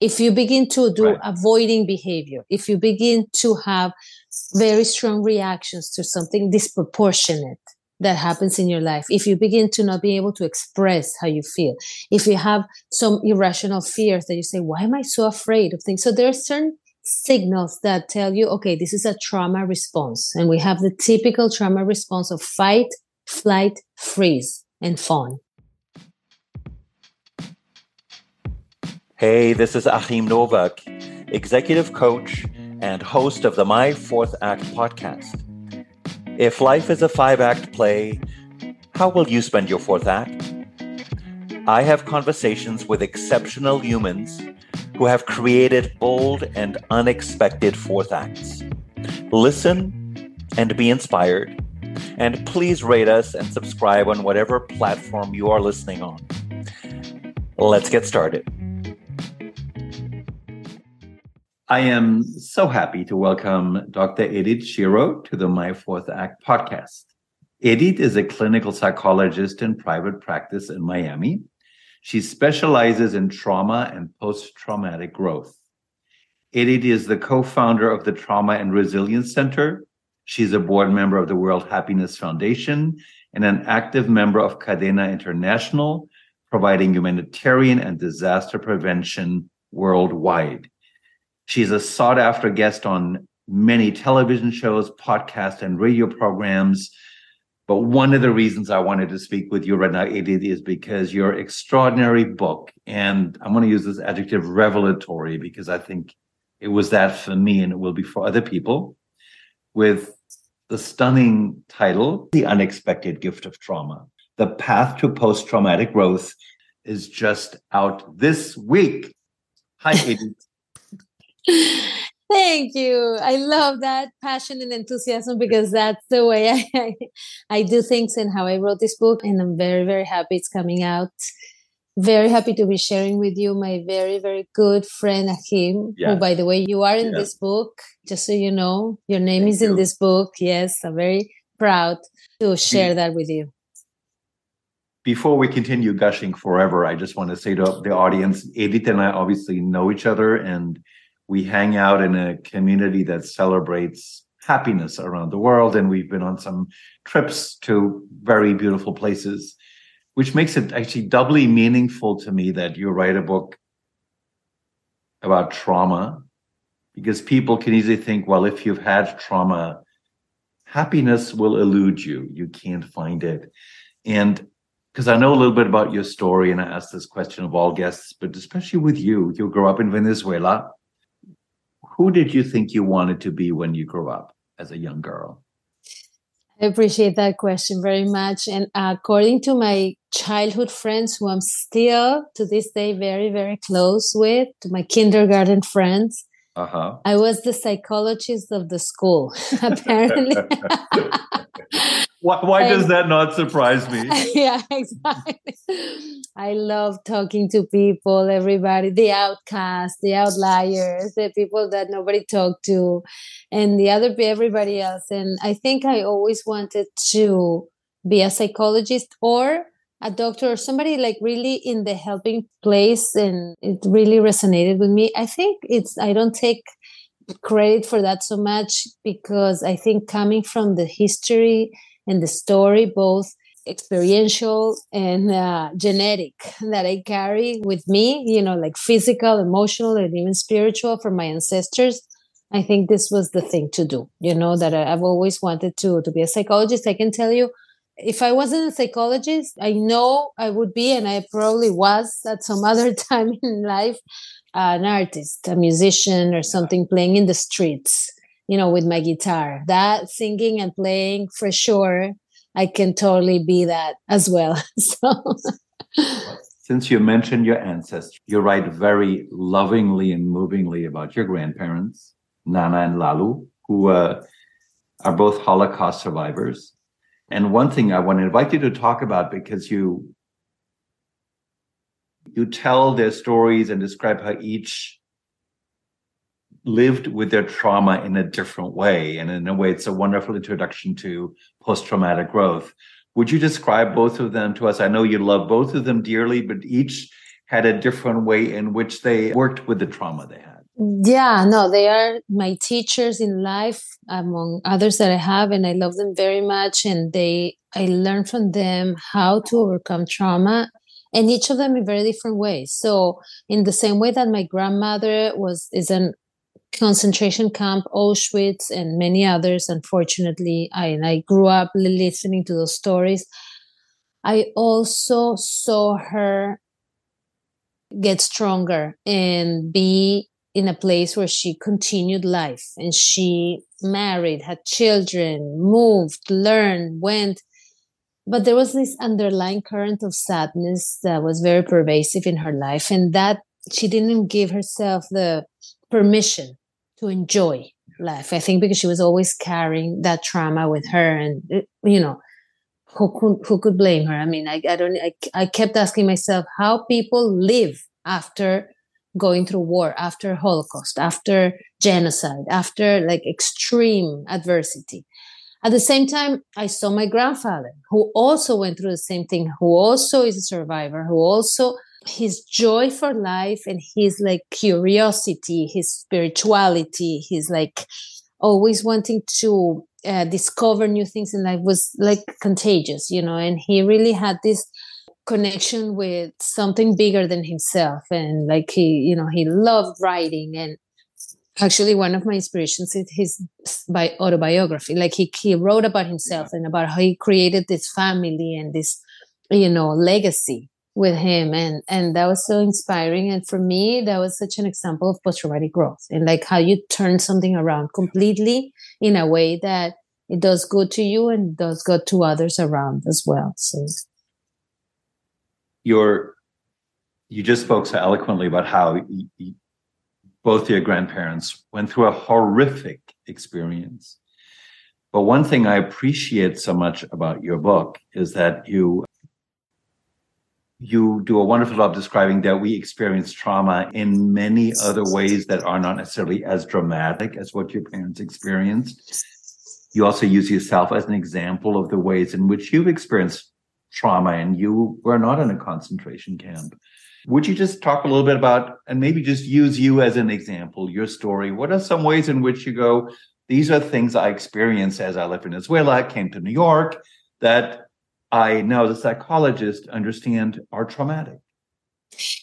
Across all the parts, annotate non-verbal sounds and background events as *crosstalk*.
if you begin to do right. avoiding behavior, if you begin to have very strong reactions to something disproportionate that happens in your life, if you begin to not be able to express how you feel, if you have some irrational fears that you say, why am I so afraid of things? So there are certain signals that tell you, okay, this is a trauma response. And we have the typical trauma response of fight, flight, freeze, and fawn. Hey, this is Achim Nowak, executive coach and host of the My Fourth Act podcast. If life is a five act play, how will you spend your fourth act? I have conversations with exceptional humans who have created bold and unexpected fourth acts. Listen and be inspired. And please rate us and subscribe on whatever platform you are listening on. Let's get started. I am so happy to welcome Dr. Edith Shiro to the My Fourth Act podcast. Edith is a clinical psychologist in private practice in Miami. She specializes in trauma and post traumatic growth. Edith is the co founder of the Trauma and Resilience Center. She's a board member of the World Happiness Foundation and an active member of Cadena International, providing humanitarian and disaster prevention worldwide. She's a sought after guest on many television shows, podcasts, and radio programs. But one of the reasons I wanted to speak with you right now, Edith, is because your extraordinary book, and I'm going to use this adjective revelatory because I think it was that for me and it will be for other people, with the stunning title, The Unexpected Gift of Trauma. The Path to Post Traumatic Growth is just out this week. Hi, Edith. *laughs* Thank you. I love that passion and enthusiasm because that's the way I, *laughs* I, I do things and how I wrote this book. And I'm very, very happy it's coming out. Very happy to be sharing with you my very, very good friend Achim, yes. who, by the way, you are in yes. this book. Just so you know, your name Thank is you. in this book. Yes, I'm very proud to share that with you. Before we continue gushing forever, I just want to say to the audience, Edith and I obviously know each other and we hang out in a community that celebrates happiness around the world and we've been on some trips to very beautiful places which makes it actually doubly meaningful to me that you write a book about trauma because people can easily think well if you've had trauma happiness will elude you. You can't find it. And because I know a little bit about your story, and I ask this question of all guests, but especially with you, you grew up in Venezuela who did you think you wanted to be when you grew up as a young girl? I appreciate that question very much. And according to my childhood friends, who I'm still to this day very, very close with, to my kindergarten friends, uh-huh. I was the psychologist of the school, *laughs* apparently. *laughs* *laughs* why, why and, does that not surprise me? *laughs* Yeah, exactly. I love talking to people, everybody, the outcasts, the outliers, the people that nobody talked to, and the other everybody else. And I think I always wanted to be a psychologist or a doctor or somebody like really in the helping place and it really resonated with me i think it's i don't take credit for that so much because i think coming from the history and the story both experiential and uh, genetic that i carry with me you know like physical emotional and even spiritual from my ancestors. I think this was the thing to do you know that i've always wanted to to be a psychologist. I can tell you if I wasn't a psychologist, I know I would be, and I probably was at some *laughs* other time in life, uh, an artist, a musician, or something playing in the streets, you know, with my guitar. That singing and playing for sure, I can totally be that as well. *laughs* so. Since you mentioned your ancestors, you write very lovingly and movingly about your grandparents, Nana and Lalu, who uh, are both Holocaust survivors and one thing I want to invite you to talk about because you you tell their stories and describe how each lived with their trauma in a different way. And in a way, it's a wonderful introduction to post-traumatic growth. Would you describe both of them to us? I know you love both of them dearly, but each had a different way in which they worked with the trauma they had. Yeah, no, they are my teachers in life, among others that I have, and I love them very much. And they, I learned from them how to overcome trauma, and each of them in very different ways. So, in the same way that my grandmother was is an concentration camp, Auschwitz, and many others. Unfortunately, I, and I grew up listening to those stories. I also saw her get stronger and be in a place where she continued life and she married, had children, moved, learned, went. But there was this underlying current of sadness that was very pervasive in her life, and that she didn't give herself the permission to enjoy life. I think because she was always carrying that trauma with her, and eh, you know, who could who could blame her? I mean, I, I don't. I, I kept asking myself how people live after going through war, after Holocaust, after genocide, after like extreme adversity. At the same time, I saw my grandfather, who also went through the same thing, who also is a survivor, who also his joy for life and his like curiosity, his spirituality, his like always wanting to uh, discover new things in life was like contagious, you know. And he really had this connection with something bigger than himself, and like he, you know, he loved writing. And actually, one of my inspirations is his by autobiography. Like he he wrote about himself and about how he created this family and this, you know, legacy with him. And and that was so inspiring. And for me that was such an example of post-traumatic growth and like how you turn something around completely in a way that it does good to you and does good to others around as well. So your you just spoke so eloquently about how both your grandparents went through a horrific experience. But one thing i appreciate so much about your book is that you you do a wonderful job describing that we experience trauma in many other ways that are not necessarily as dramatic as what your parents experienced. You also use yourself as an example of the ways in which you've experienced trauma and you were not in a concentration camp. Would you just talk a little bit about, and maybe just use you as an example, your story? What are some ways in which you go, these are things I experienced as I in Venezuela, came to New York, that I now, as a psychologist, understand are traumatic.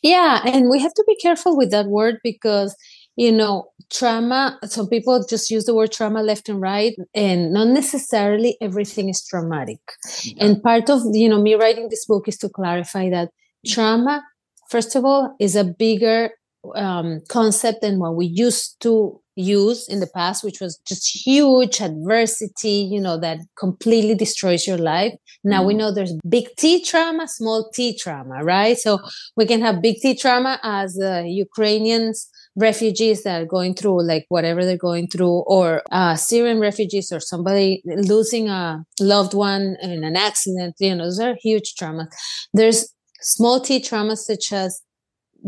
Yeah, and we have to be careful with that word because you know trauma some people just use the word trauma left and right and not necessarily everything is traumatic yeah. and part of you know me writing this book is to clarify that trauma first of all is a bigger um, concept than what we used to use in the past, which was just huge adversity, you know, that completely destroys your life. Now mm. we know there's big T trauma, small T trauma, right? So we can have big T trauma as uh, Ukrainians refugees that are going through like whatever they're going through or uh, syrian refugees or somebody losing a loved one in an accident you know those are huge traumas there's small t traumas such as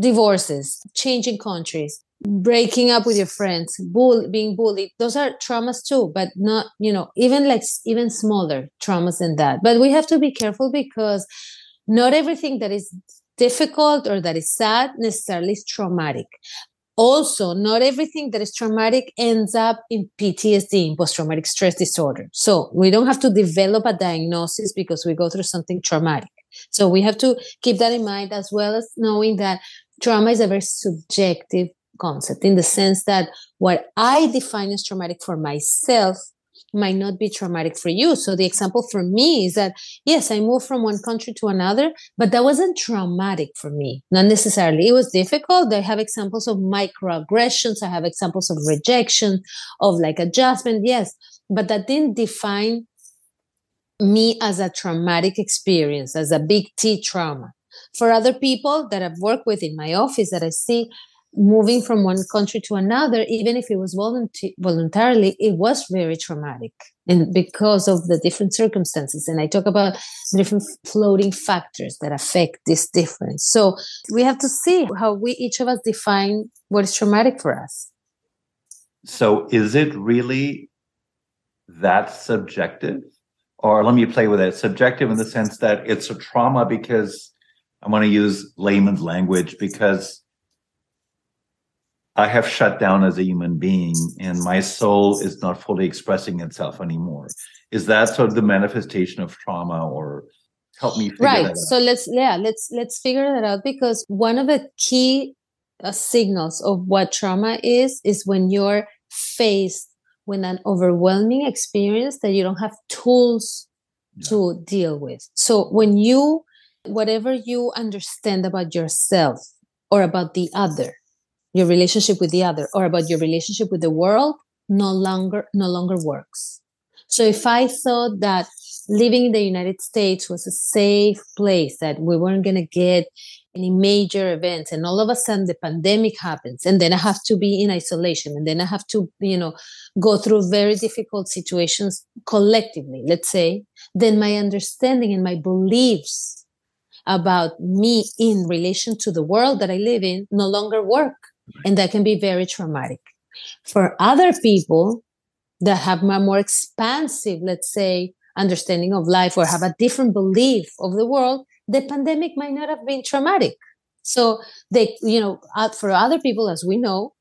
divorces changing countries breaking up with your friends bull being bullied. Those are traumas too but not you know even like even smaller traumas than that. But we have to be careful because not everything that is difficult or that is sad necessarily is traumatic. Also not everything that is traumatic ends up in ptsd in post-traumatic stress disorder. So we don't have to develop a diagnosis because we go through something traumatic. So we have to keep that in mind as well as knowing that trauma is a very subjective concept in the sense that what I define as traumatic for myself might not be traumatic for you. So the example for me is that yes, I moved from one country to another, but that wasn't traumatic for me. Not necessarily. It was difficult. I have examples of microaggressions. I have examples of rejection, of like adjustment. Yes, but that didn't define me as a traumatic experience, as a big T trauma. For other people that I've worked with in my office that I see, moving from one country to another, even if it was volunteer- voluntarily, it was very traumatic. And because of the different circumstances, and I talk about different floating factors that affect this difference. So we have to see how we each of us define what is traumatic for us. So is it really that subjective? Or let me play with it subjective in the sense that it's a trauma because I want to use layman's language because I have shut down as a human being and my soul is not fully expressing itself anymore. Is that sort of the manifestation of trauma or help me right so let's yeah let's let's figure that out because one of the key uh, signals of what trauma is is when you're faced with an overwhelming experience that you don't have tools yeah. to deal with so when you whatever you understand about yourself or about the other your relationship with the other or about your relationship with the world no longer no longer works so if i thought that living in the united states was a safe place that we weren't going to get any major events and all of a sudden the pandemic happens and then i have to be in isolation and then i have to you know go through very difficult situations collectively let's say then my understanding and my beliefs about me in relation to the world that I live in no longer work. And that can be very traumatic. For other people that have a more expansive, let's say, understanding of life or have a different belief of the world, the pandemic might not have been traumatic. So they, you know, uh, for other people, as we know,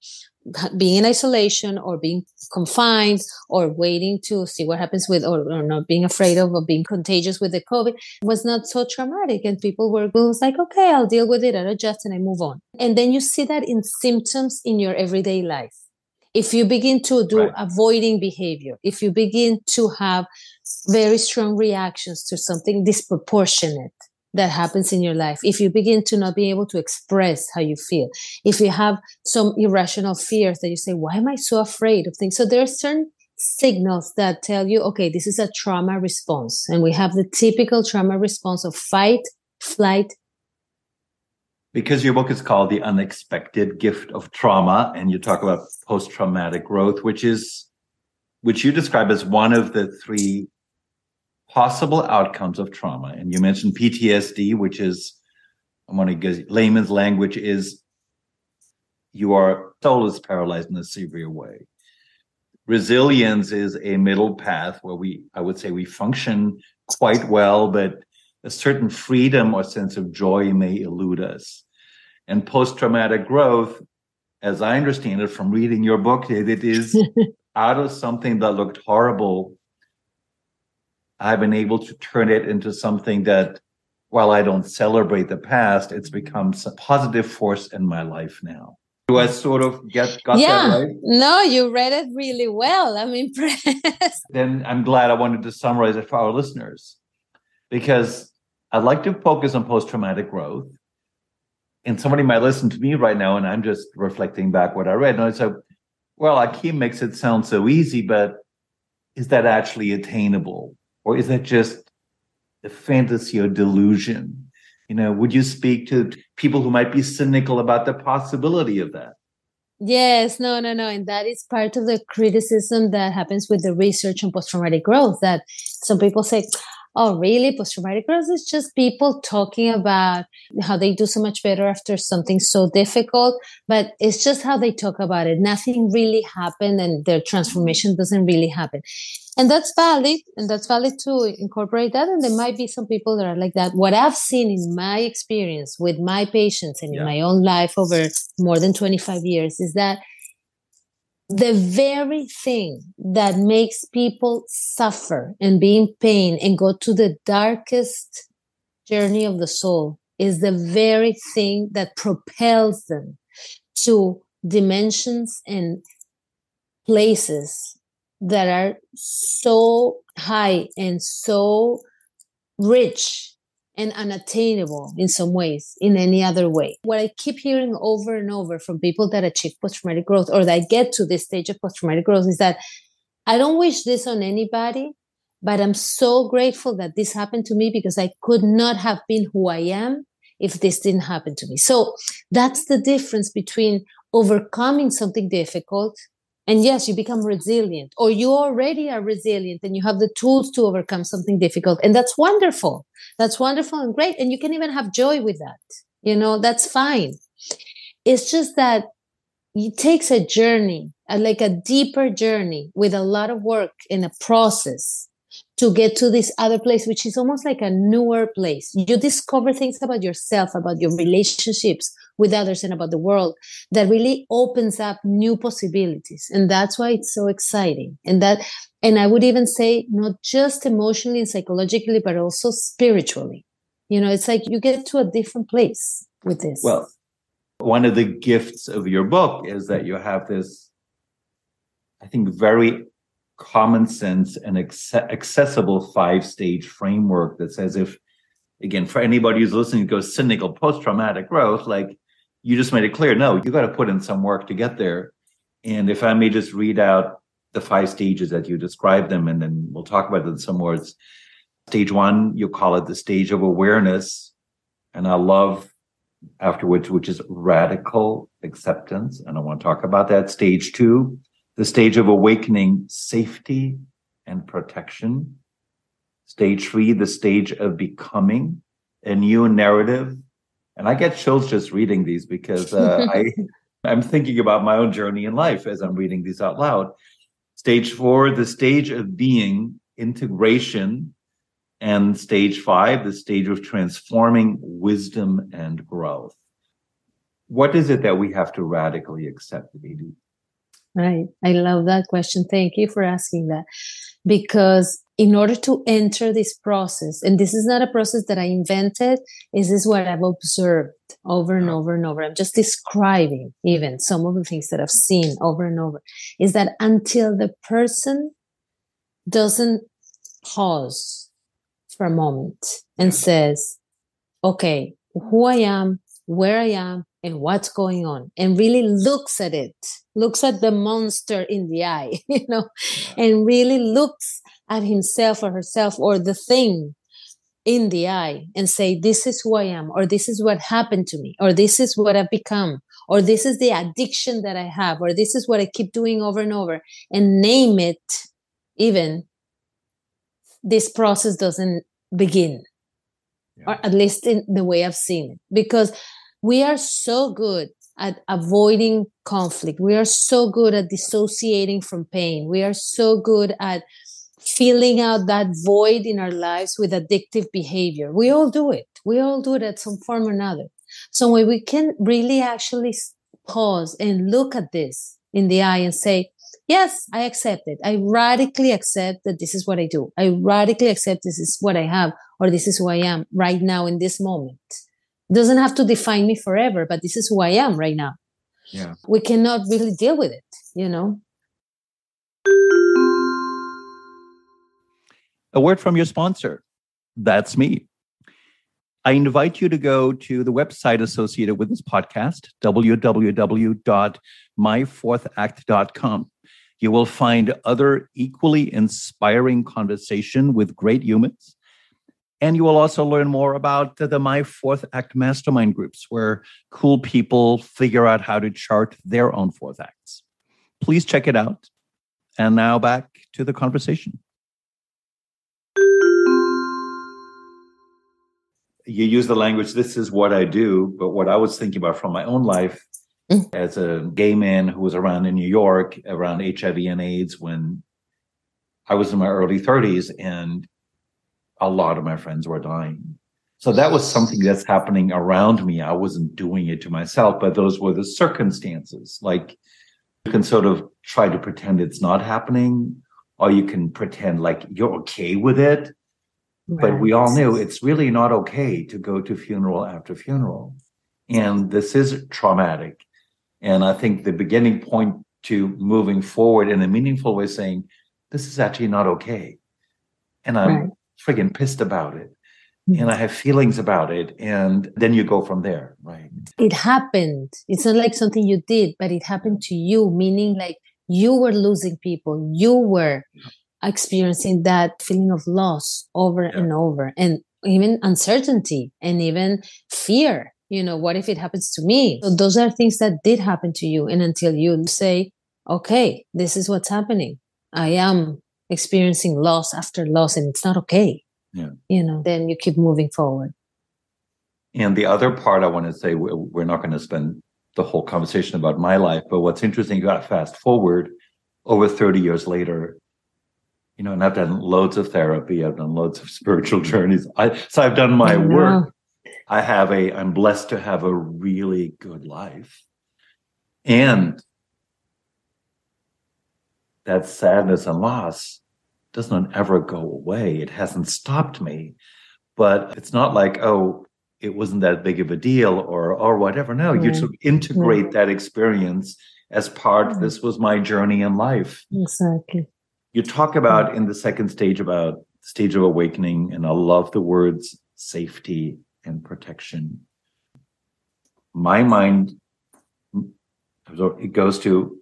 being in isolation or being confined or waiting to see what happens with or, or not being afraid of, of being contagious with the covid was not so traumatic. And people were was like okay i'll deal with it. I adjust and i move on. And then you see that in symptoms in your everyday life. If you begin to do right. avoiding behavior if you begin to have very strong reactions to something disproportionate that happens in your life, if you begin to not be able to express how you feel, if you have some irrational fears that you say, why am I so afraid of things? So there are certain signals that tell you, okay, this is a trauma response. And we have the typical trauma response of fight, flight. Because your book is called The Unexpected Gift of Trauma, and you talk about post traumatic growth, which is, which you describe as one of the three possible outcomes of trauma. And you mentioned PTSD, which is, I want to get layman's language is your soul is paralyzed in a severe way. Resilience is a middle path where we, I would say, we function quite well, but a certain freedom or sense of joy may elude us. And post traumatic growth, as I understand it from reading your book, it is *laughs* out of something that looked horrible I've been able to turn it into something that, while I don't celebrate the past, it's mm-hmm. become a positive force in my life now. Do I sort of get got yeah. that right? No, you read it really well. I'm *laughs* impressed. Then I'm glad I wanted to summarize it for our listeners because I'd like to focus on post traumatic growth. And somebody might listen to me right now, and I'm just reflecting back what I read. And I said, well, Achim makes it sound so easy, but is that actually attainable? Or is that just a fantasy or delusion? You know, would you speak to people who might be cynical about the possibility of that? Yes, no, no, no. And that is part of the criticism that happens with the research on post traumatic growth that some people say, oh, really? Post traumatic growth is just people talking about how they do so much better after something so difficult, but it's just how they talk about it. Nothing really happened and their transformation doesn't really happen and that's valid and that's valid to incorporate that and there might be some people that are like that what i've seen in my experience with my patients and yeah. in my own life over more than 25 years is that the very thing that makes people suffer and be in pain and go to the darkest journey of the soul is the very thing that propels them to dimensions and places that are so high and so rich and unattainable in some ways in any other way. What I keep hearing over and over from people that achieve post traumatic growth or that get to this stage of post traumatic growth is that I don't wish this on anybody, but I'm so grateful that this happened to me because I could not have been who I am if this didn't happen to me. So that's the difference between overcoming something difficult and yes, you become resilient, or you already are resilient and you have the tools to overcome something difficult. And that's wonderful. That's wonderful and great. And you can even have joy with that. You know, that's fine. It's just that it takes a journey, uh, like a deeper journey with a lot of work in a process to get to this other place, which is almost like a newer place. You discover things about yourself, about your relationships with others, and about the world that really opens up new possibilities. And that's why it's so exciting. And that, and I would even say, not just emotionally and psychologically, but also spiritually. You know, it's like you get to a different place with this. Well, one of the gifts of your book is that you have this, I think, very common sense and accessible five stage framework that says if again for anybody who's listening goes cynical post-traumatic growth like you just made it clear no you got to put in some work to get there. And if i may just read out the five stages that you describe them and then we'll talk about it in some words stage one you call it the stage of awareness. And i love afterwards which is radical acceptance. And i want to talk about that. Stage two the stage of awakening, safety and protection. Stage three, the stage of becoming a new narrative. And I get chills just reading these because uh, *laughs* I, I'm thinking about my own journey in life as I'm reading these out loud. Stage four, the stage of being, integration. And stage five, the stage of transforming wisdom and growth. What is it that we have to radically accept, Edie? Right. I love that question. Thank you for asking that. Because in order to enter this process, and this is not a process that I invented, is this is what I've observed over and over and over. I'm just describing even some of the things that I've seen over and over is that until the person doesn't pause for a moment and says, okay, who I am, where I am, and what's going on and really looks at it looks at the monster in the eye *laughs* you know and really looks at himself or herself or the thing in the eye and say this is who i am or this is what happened to me or this is what i've become or this is the addiction that i have or this is what i keep doing over and over and name it even this process doesn't begin yeah. or at least in the way i've seen it because we are so good at avoiding conflict. We are so good at dissociating from pain. We are so good at filling out that void in our lives with addictive behavior. We all do it. We all do it at some form or another. So when we can really actually pause and look at this in the eye and say, yes, I accept it. I radically accept that this is what I do. I radically accept this is what I have or this is who I am right now in this moment doesn't have to define me forever, but this is who I am right now. Yeah. We cannot really deal with it, you know? A word from your sponsor. That's me. I invite you to go to the website associated with this podcast, www.myfourthact.com. You will find other equally inspiring conversation with great humans and you will also learn more about the, the, My Fourth Act mastermind groups, where cool people figure out how to chart their own fourth acts. Please check it out. And now back to the conversation. You use the language, this is what I do, but what I was thinking about from my own life mm. as a gay man who was around in New York around HIV and AIDS when I was in my early 30s and a lot of my friends were dying. So that was something that's happening around me. I wasn't doing it to myself, but those were the circumstances. Like you can sort of try to pretend it's not happening, or you can pretend like you're okay with it. Right. But we all knew it's really not okay to go to funeral after funeral. And this is traumatic. And I think the beginning point to moving forward in a meaningful way saying, this is actually not okay. And I'm right friggin' pissed about it and hmm. I have feelings about it. And then you go from there, right? It happened. It's not like something you did, but it happened to you, meaning like you were losing people. You were experiencing that feeling of loss over yeah. and over, and even uncertainty and even fear. You know, what if it happens to me? So those are things that did happen to you. And until you say, okay, this is what's happening. I am experiencing loss after loss and it's not okay yeah. you know then you keep moving forward and the other part i want to say we're not going to spend the whole conversation about my life but what's interesting you got to fast forward over 30 years later you know, and I've done loads of therapy, I've done loads of *laughs* spiritual journeys. I so I've done my work. I have a I'm blessed to have a really good life. And that sadness and loss does not ever go away. It hasn't stopped me. But it's not like, oh, it wasn't that big of a deal or or whatever. No, you sort of integrate that experience as part mm. this was my journey in life. Exactly. You talk about mm. in the second stage about stage of awakening, and I love the words safety and protection. My mind it goes to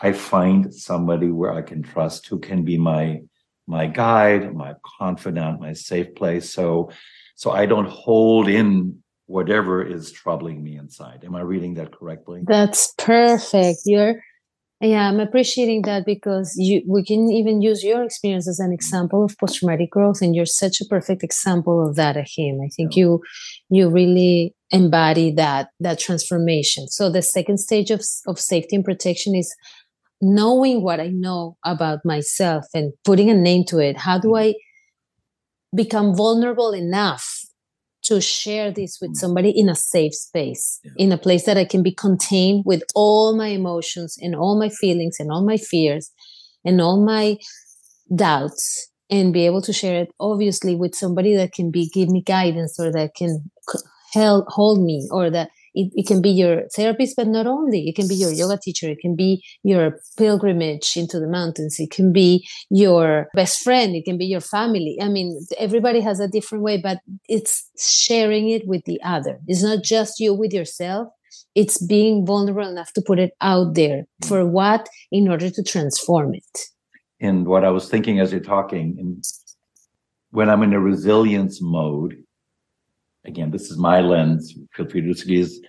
I find somebody where I can trust who can be my my guide, my confidant, my safe place. So so I don't hold in whatever is troubling me inside. Am I reading that correctly? That's perfect. You're yeah, I'm appreciating that because you we can even use your experience as an example of post-traumatic growth, and you're such a perfect example of that, Achim. I think yeah. you you really embody that that transformation. So the second stage of of safety and protection is knowing what I know about myself and putting a name to it. How do mm-hmm. I become vulnerable enough to share this with mm. somebody in a safe space, yeah. in a place that I can be contained with all my emotions and all my feelings and all my fears and all my doubts and be able to share it obviously with somebody that can be give me guidance or that can help hold me or that it, it can be your therapist, but not only. It can be your yoga teacher. It can be your pilgrimage into the mountains. It can be your best friend. It can be your family. I mean, everybody has a different way, but it's sharing it with the other. It's not just you with yourself. It's being vulnerable enough to put it out there for what? In order to transform it. And what I was thinking as you're talking, and when I'm in a resilience mode, again, this is my lens. Feel free to use.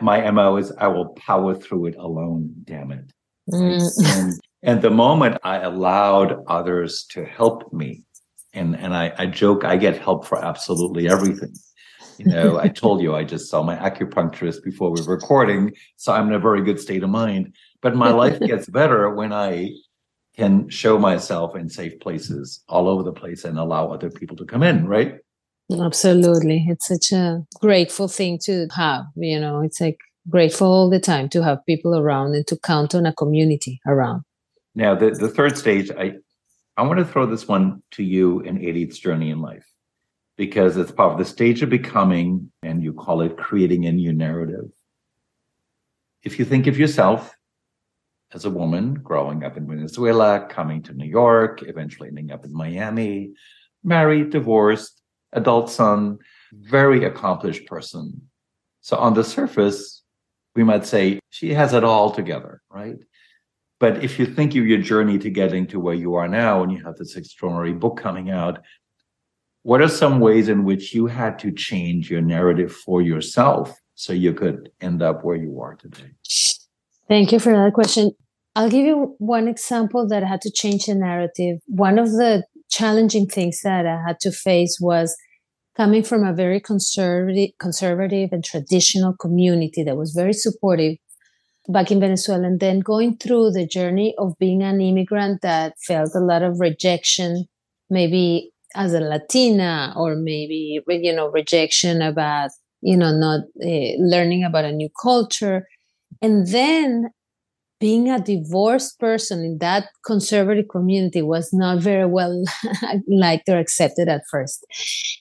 My MO is I will power through it alone, damn it. Mm. *laughs* And, and the moment I allowed others to help me, and, and I, I joke, I get help for absolutely everything. You know, I *laughs* told you I just saw my acupuncturist before we were recording, so I'm in a very good state of mind. But my *laughs* life gets better when I can show myself in safe places all over the place and allow other people to come in, right? Absolutely. It's such a grateful thing to have. You know, it's like grateful all the time to have people around and to count on a community around. Now, the, the third stage, I, I want to throw this one to you in Edith's journey in life because it's part of the stage of becoming, and you call it creating a new narrative. If you think of yourself as a woman growing up in Venezuela, coming to New York, eventually ending up in Miami, married, divorced, adult son, very accomplished person. So on the surface, we might say she has it all together, right? But if you think of your journey to getting to where you are now, and you have this extraordinary book coming out, what are some ways in which you had to change your narrative for yourself so you could end up where you are today? Thank you for that question. I'll give you one example that I had to change the narrative. One of the challenging things that I had to face was coming from a very conservative, conservative and traditional community that was very supportive back in Venezuela, and then going through the journey of being an immigrant that felt a lot of rejection, maybe as a Latina, or maybe you know rejection about you know not uh, learning about a new culture, and then being a divorced person in that conservative community was not very well *laughs* liked or accepted at first.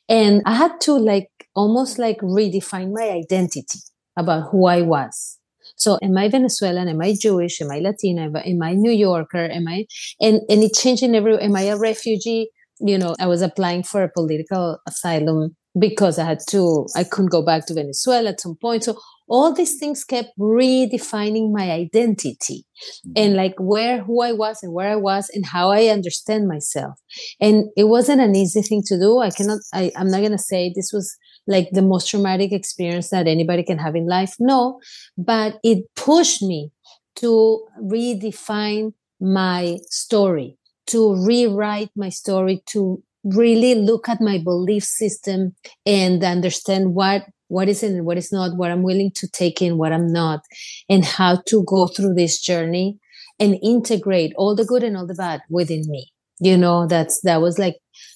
And I had to like almost like redefine my identity about who I was. So am I Venezuelan? Am I Jewish? Am I Latina? Am I New Yorker? Am I and, and it changed in every am I a refugee? You know, I was applying for a political asylum because I had to I couldn't go back to Venezuela at some point. So all these things kept redefining my identity mm-hmm. and like where who i was and where i was and how i understand myself. And it wasn't an easy thing to do. I cannot I, i'm not going to say this was like the most traumatic experience that anybody can have in life. No but it pushed me to redefine my story to rewrite my story to really look at my belief system and understand what what is and what is not, what I'm willing to take in, what I'm not, and how to go through this journey and integrate all the good and all the bad within me. You know that's that was like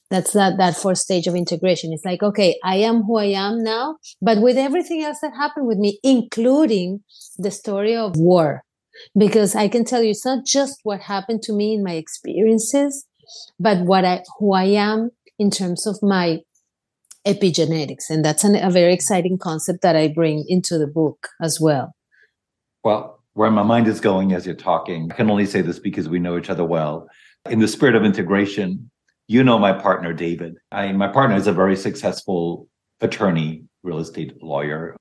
that's that that fourth stage of integration. It's like okay i am who i am now but with everything else that happened with me including the story of war because i can tell you it's not just what happened to me in my experiences but what i who i am in terms of my epigenetics. And that's an, a very exciting concept that i bring into the book as well. Well where my mind is going as you're talking i can only say this because we know each other well. In the spirit of integration you know my partner david. I, my partner is a very successful attorney real estate lawyer.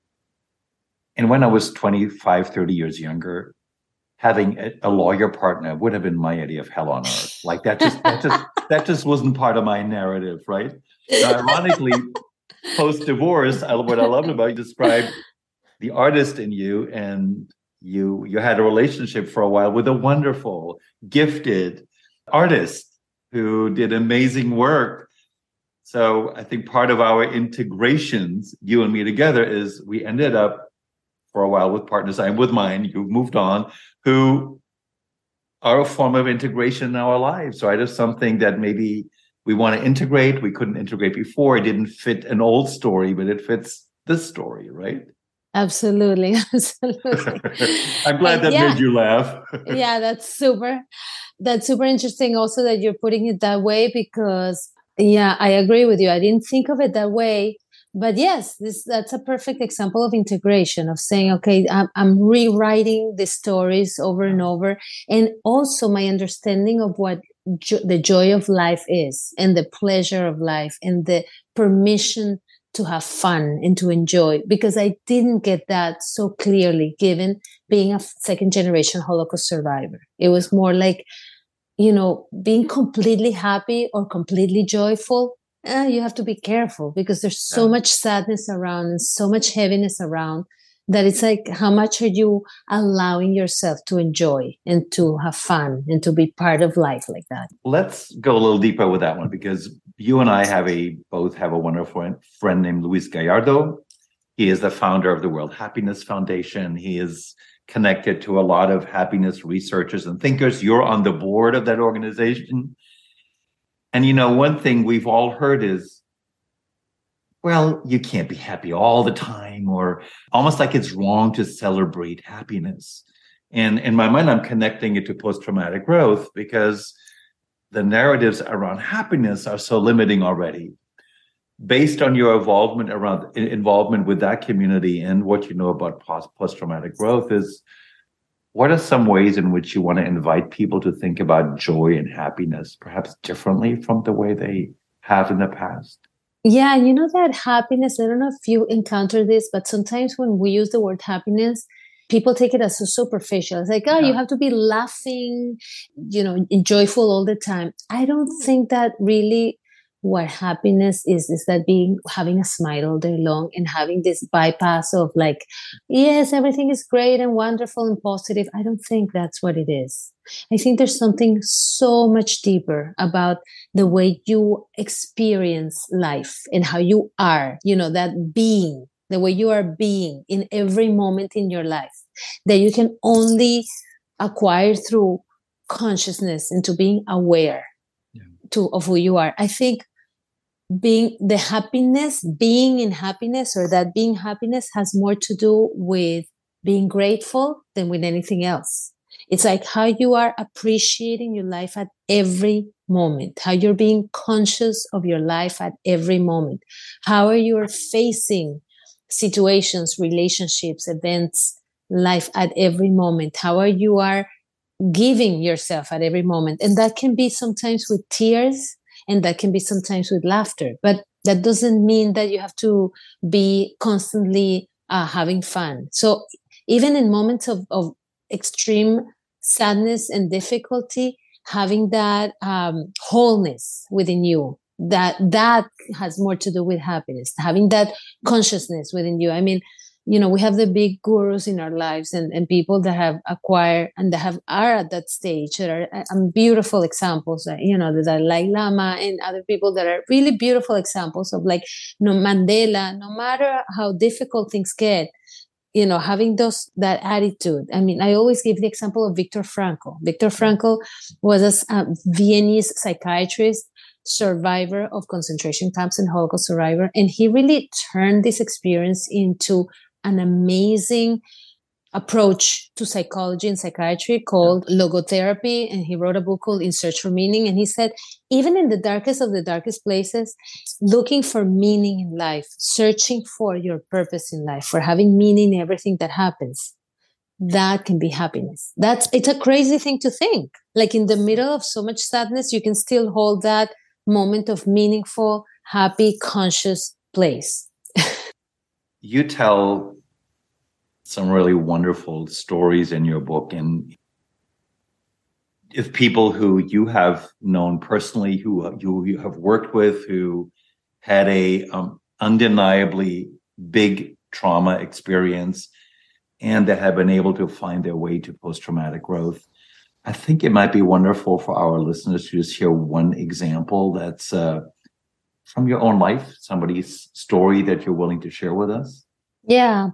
And when i was 25 30 years younger having a, a lawyer partner would have been my idea of hell on earth. Like that just that just that just wasn't part of my narrative right now, ironically post divorce what i loved about you described the artist in you and you you had a relationship for a while with a wonderful gifted artist who did amazing work. So I think part of our integrations, you and me together, is we ended up for a while with partners. I'm with mine. You've moved on, who are a form of integration in our lives, right? Of something that maybe we want to integrate, we couldn't integrate before. It didn't fit an old story, but it fits this story, right? Absolutely, *laughs* absolutely. *laughs* I'm glad that yeah. made you laugh. *laughs* yeah, that's super that's super interesting also that you're putting it that way because yeah i agree with you i didn't think of it that way but yes this that's a perfect example of integration of saying okay i'm, I'm rewriting the stories over and over and also my understanding of what jo- the joy of life is and the pleasure of life and the permission to have fun and to enjoy because I didn't get that so clearly given being a second generation Holocaust survivor. It was more like, you know, being completely happy or completely joyful. Eh, you have to be careful because there's so much sadness around and so much heaviness around that it's like how much are you allowing yourself to enjoy and to have fun and to be part of life like that? Let's go a little deeper with that one because you and i have a both have a wonderful friend named luis gallardo. He is the founder of the world happiness foundation. He is connected to a lot of happiness researchers and thinkers. You're on the board of that organization. And you know one thing we've all heard is well, you can't be happy all the time, or almost like it's wrong to celebrate happiness. And in my mind, I'm connecting it to post traumatic growth because the narratives around happiness are so limiting already. Based on your involvement around involvement with that community and what you know about post traumatic growth, is what are some ways in which you want to invite people to think about joy and happiness, perhaps differently from the way they have in the past? Yeah, you know that happiness, I don't know if you encounter this, but sometimes when we use the word happiness, people take it as so superficial. It's like, oh, yeah. you have to be laughing, you know, joyful all the time. I don't think that really what happiness is is that being having a smile all day long and having this bypass of like yes everything is great and wonderful and positive. I don't think that's what it is. I think there's something so much deeper about the way you experience life and how you are you know that being the way you are being in every moment in your life that you can only acquire through consciousness into being aware to of who you are. I think being the happiness, being in happiness, or that being happiness has more to do with being grateful than with anything else. It's like how you are appreciating your life at every moment, how you're being conscious of your life at every moment, how are you facing situations, relationships, events, life at every moment, how are you are giving yourself at every moment. And that can be sometimes with tears and that can be sometimes with laughter. But that doesn't mean that you have to be constantly uh, having fun. So even in moments of, of extreme sadness and difficulty having that um, wholeness within you that that has more to do with happiness. Having that consciousness within you. I mean you know we have the big gurus in our lives and, and people that have acquired and that have are at that stage that are beautiful examples uh, you know the Dalai Lama and other people that are really beautiful examples of like you no Mandela no matter how difficult things get you know having those that attitude. I mean i always give the example of viktor frankl. Victor frankl was a, a viennese psychiatrist survivor of concentration camps and holocaust survivor and he really turned this experience into an amazing approach to psychology and psychiatry called logotherapy and he wrote a book called in search for meaning and he said even in the darkest of the darkest places looking for meaning in life searching for your purpose in life for having meaning in everything that happens that can be happiness. That's it's a crazy thing to think. Like in the middle of so much sadness you can still hold that moment of meaningful happy conscious place you tell some really wonderful stories in your book and if people who you have known personally who you, have worked with who had a um, undeniably big trauma experience and that have been able to find their way to post-traumatic growth i think it might be wonderful for our listeners to just hear one example that's uh, from your own life somebody's story that you're willing to share with us yeah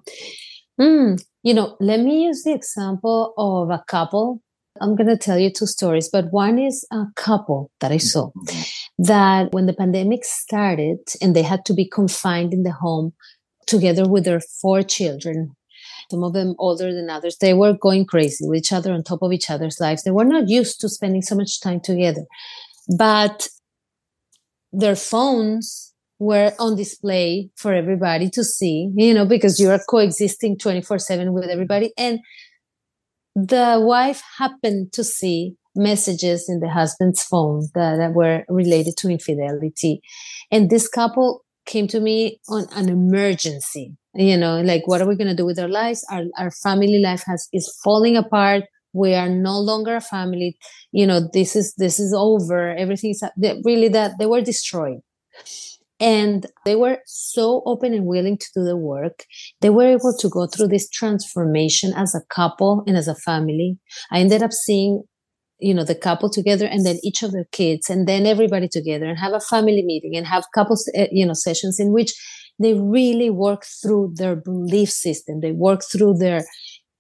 Mm, you know, let me use the example of a couple. I'm going to tell you two stories, but one is a couple that I saw mm-hmm. that when the pandemic started and they had to be confined in the home together with their four children, some of them older than others, they were going crazy with each other on top of each other's lives. They were not used to spending so much time together. But their phones were on display for everybody to see, you know, because you are coexisting 24 7 with everybody. And the wife happened to see messages in the husband's phone that, that were related to infidelity. And this couple came to me on an emergency, you know, like, what are we going to do with our lives? Our, our family life has is falling apart we are no longer a family you know this is this is over everything is really that they were destroyed and they were so open and willing to do the work. They were able to go through this transformation as a couple and as a family. I ended up seeing, you know, the couple together and then each of their kids and then everybody together and have a family meeting and have couples, eh, you know, sessions in which they really work through their belief system. They work through their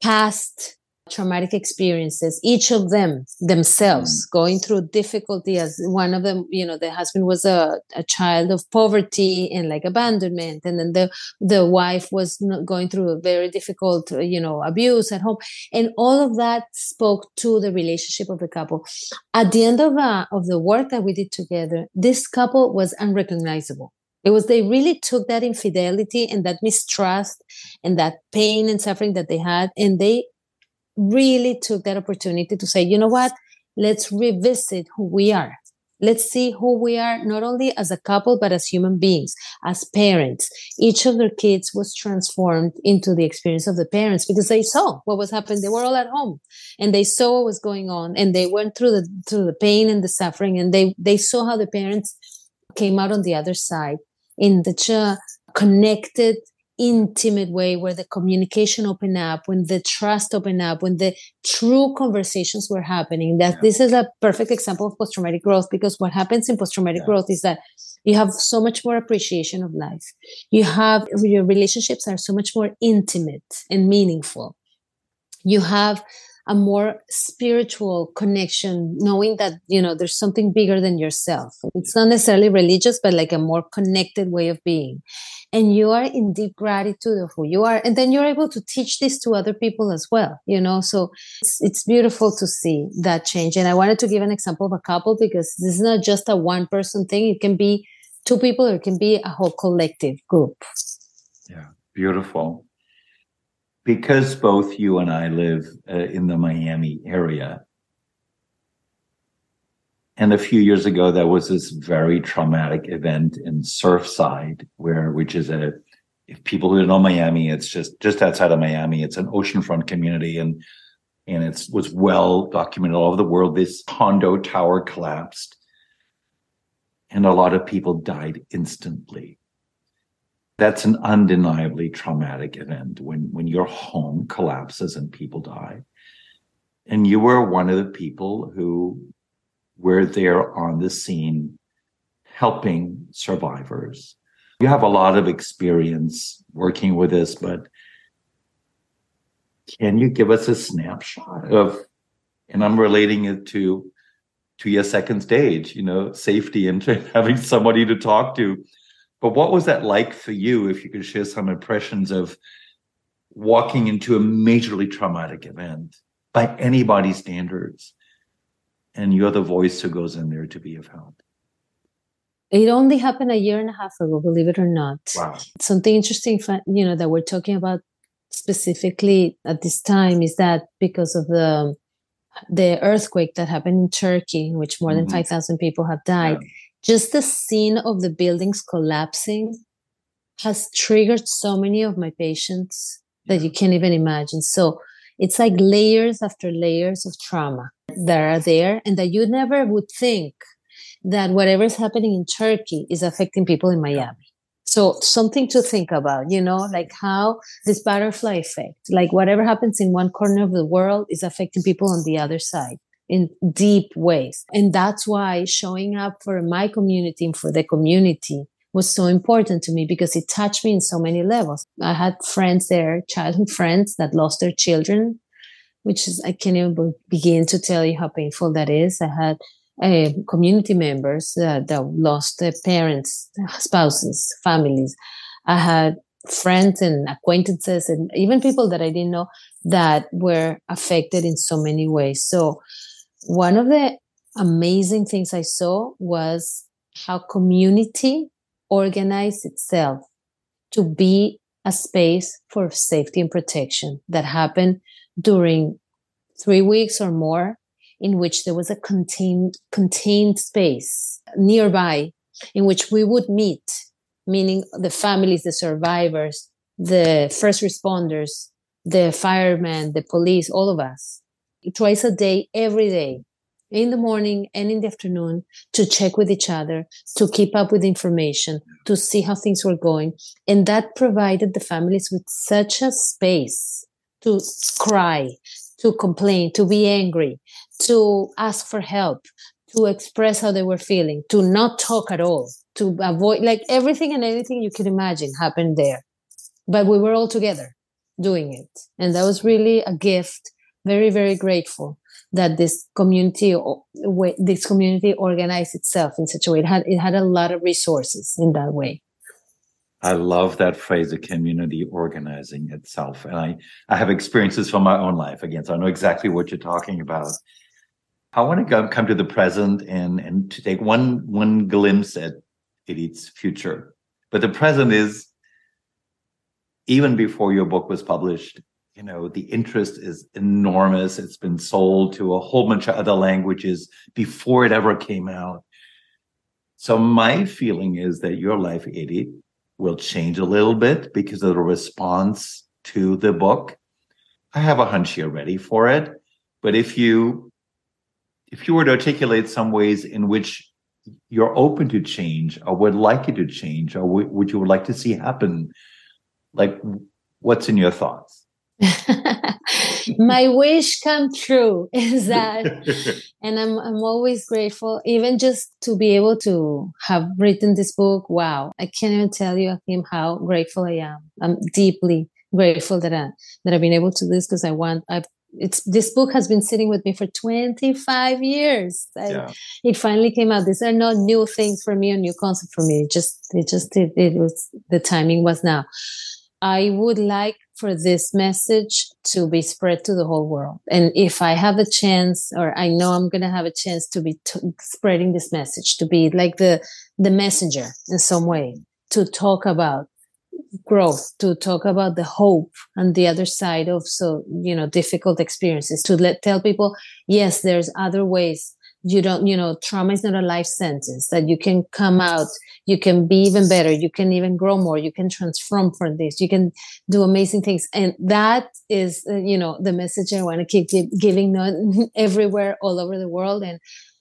past traumatic experiences, each of them themselves mm. going through difficulty as one of them, you know, the husband was a, a child of poverty and like abandonment. And then the, the wife was going through a very difficult, you know, abuse at home. And all of that spoke to the relationship of the couple. At the end of, uh, of the work that we did together, this couple was unrecognizable. It was they really took that infidelity and that mistrust and that pain and suffering that they had and they really took that opportunity to say, you know what? Let's revisit who we are. Let's see who we are, not only as a couple, but as human beings, as parents. Each of their kids was transformed into the experience of the parents because they saw what was happening. They were all at home and they saw what was going on and they went through the, through the pain and the suffering and they, they saw how the parents came out on the other side in such a connected intimate way where the communication opened up when the trust opened up when the true conversations were happening that yeah. this is a perfect example of post-traumatic growth because what happens in post-traumatic yeah. growth is that you have so much more appreciation of life you have your relationships are so much more intimate and meaningful you have a more spiritual connection knowing that you know there's something bigger than yourself. It's not necessarily religious but like a more connected way of being. And you are in deep gratitude of who you are and then you're able to teach this to other people as well you know? So it's, it's beautiful to see that change. And i wanted to give an example of a couple because this is not just a one person thing. It can be two people or it can be a whole collective group. Yeah. Beautiful because both you and I live uh, in the Miami area, and a few years ago there was this very traumatic event in Surfside, where which is a if people who know Miami, it's just just outside of Miami. It's an oceanfront community, and and it was well documented all over the world. This condo tower collapsed, and a lot of people died instantly that's an undeniably traumatic event when when your home collapses and people die and you were one of the people who were there on the scene helping survivors you have a lot of experience working with this but can you give us a snapshot of, and I'm relating it to to your second stage, you know, safety and *laughs* having somebody to talk to. But what was that like for you? If you could share some impressions of walking into a majorly traumatic event by anybody's standards, and you're the voice who goes in there to be of help. It only happened a year and a half ago, believe it or not. Wow. Something interesting, you know, that we're talking about specifically at this time is that because of the the earthquake that happened in Turkey, in which more mm-hmm. than 5,000 people have died, yeah. Just the scene of the buildings collapsing has triggered so many of my patients that you can't even imagine. So it's like layers after layers of trauma that are there and that you never would think that whatever is happening in Turkey is affecting people in Miami. So something to think about, you know, like how this butterfly effect, like whatever happens in one corner of the world is affecting people on the other side in deep ways. And that's why showing up for my community and for the community was so important to me because it touched me in so many levels. I had friends there, childhood friends that lost their children, which is, I can't even begin to tell you how painful that is. I had uh, community members that, that lost their parents, spouses, families. I had friends and acquaintances and even people that I didn't know that were affected in so many ways. So one of the amazing things I saw was how community organized itself to be a space for safety and protection that happened during three weeks or more in which there was a contained contained space nearby in which we would meet meaning the families the survivors the first responders the firemen the police all of us twice a day every day in the morning and in the afternoon to check with each other, to keep up with information, to see how things were going. And that provided the families with such a space to cry, to complain, to be angry, to ask for help, to express how they were feeling, to not talk at all, to avoid like everything and anything you could imagine happened there. But we were all together doing it. And that was really a gift. Very, very grateful that this community this community organized itself in such a way it had it had a lot of resources in that way I love that phrase, a community organizing itself. And I, I have experiences from my own life again, so I know exactly what you're talking about. I want to go, come to the present and, and to take one, one glimpse at Edith's future. But the present is, even before your book was published, you know, the interest is enormous. It's been sold to a whole bunch of other languages before it ever came out. So my feeling is that your life, Edith, will change a little bit because of the response to the book. I have a hunch you're ready for it. But if you if you were to articulate some ways in which you're open to change or would like it to change or would you would like to see happen, like what's in your thoughts? *laughs* my wish come true *laughs* is that and I'm I'm always grateful even just to be able to have written this book. Wow I can't even tell you him how grateful I am. I'm deeply grateful that I that I've been able to do this because I want I've it's this book has been sitting with me for 25 years. Yeah. it finally came out. These are not new things for me or new concept for me. It just it just it, it was the timing was now I would like for this message to be spread to the whole world. And if I have a chance, or I know I'm going to have a chance to be t- spreading this message, to be like the, the messenger in some way, to talk about growth, to talk about the hope and the other side of so, you know, difficult experiences, to let, tell people, yes, there's other ways you don't you know trauma is not a life sentence that you can come out you can be even better you can even grow more you can transform from this you can do amazing things and that is uh, you know the message i want to keep giving *laughs* everywhere all over the world and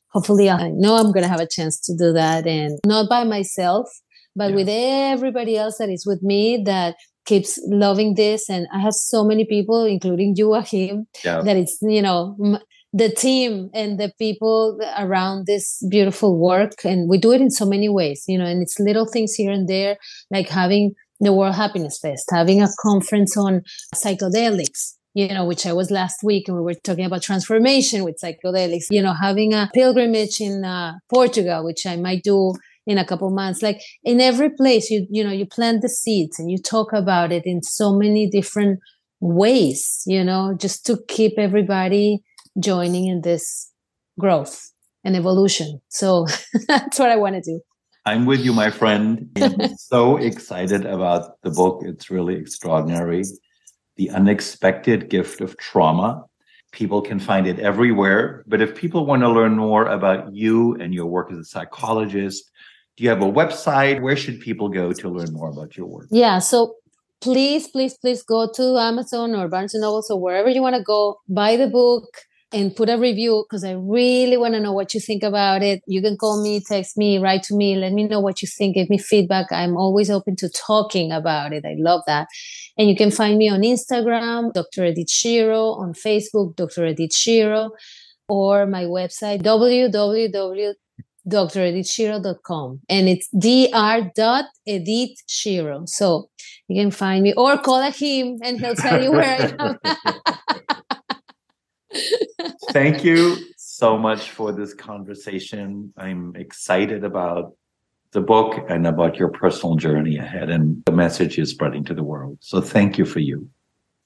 hopefully i know i'm going to have a chance to do that and not by myself but yeah. with everybody else that is with me that keeps loving this and i have so many people including you Achim, yeah. that it's you know the team and the people around this beautiful work and we do it in so many ways you know and it's little things here and there like having the world happiness fest having a conference on psychedelics you know, which I was last week, and we were talking about transformation with psychedelics, you know, having a pilgrimage in uh, Portugal, which I might do in a couple months. Like in every place, you, you know, you plant the seeds and you talk about it in so many different ways, you know, just to keep everybody joining in this growth and evolution. So *laughs* that's what I want to do. I'm with you, my friend. *laughs* I'm so excited about the book. It's really extraordinary. The Unexpected Gift of Trauma. People can find it everywhere. But if people want to learn more about you and your work as a psychologist, do you have a website? Where should people go to learn more about your work? Yeah. So please, please, please go to Amazon or Barnes and Noble. So wherever you want to go, buy the book and put a review because I really want to know what you think about it. You can call me, text me, write to me, let me know what you think, give me feedback. I'm always open to talking about it. I love that. And you can find me on Instagram, Dr. Edith Shiro, on Facebook, Dr. Edith Shiro, or my website, www.dredithshiro.com. And it's dr.edithshiro. So you can find me or call him and he'll tell you where I am. *laughs* Thank you so much for this conversation. I'm excited about the book and about your personal journey ahead and the message you're spreading to the world. So thank you for you.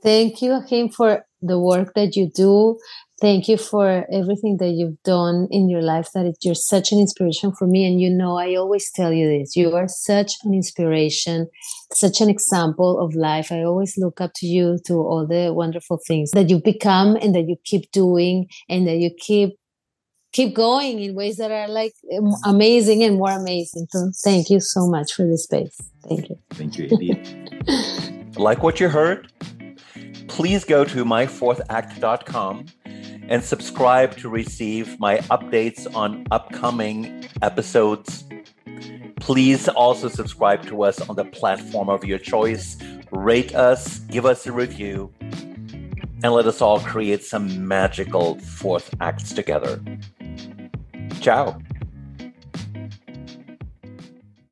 Thank you, Achim, for the work that you do thank you for everything that you've done in your life. That you're such an inspiration for me. And you know i always tell you this you are such an inspiration such an example of life. I always look up to you to all the wonderful things that you become and that you keep doing and that you keep keep going in ways that are like amazing and more amazing. So thank you so much for this space. Thank you. Thank you like what you heard please go to myfourthact.com and subscribe to receive my updates on upcoming episodes. Please also subscribe to us on the platform of your choice. Rate us, give us a review, and let us all create some magical fourth acts together. Ciao.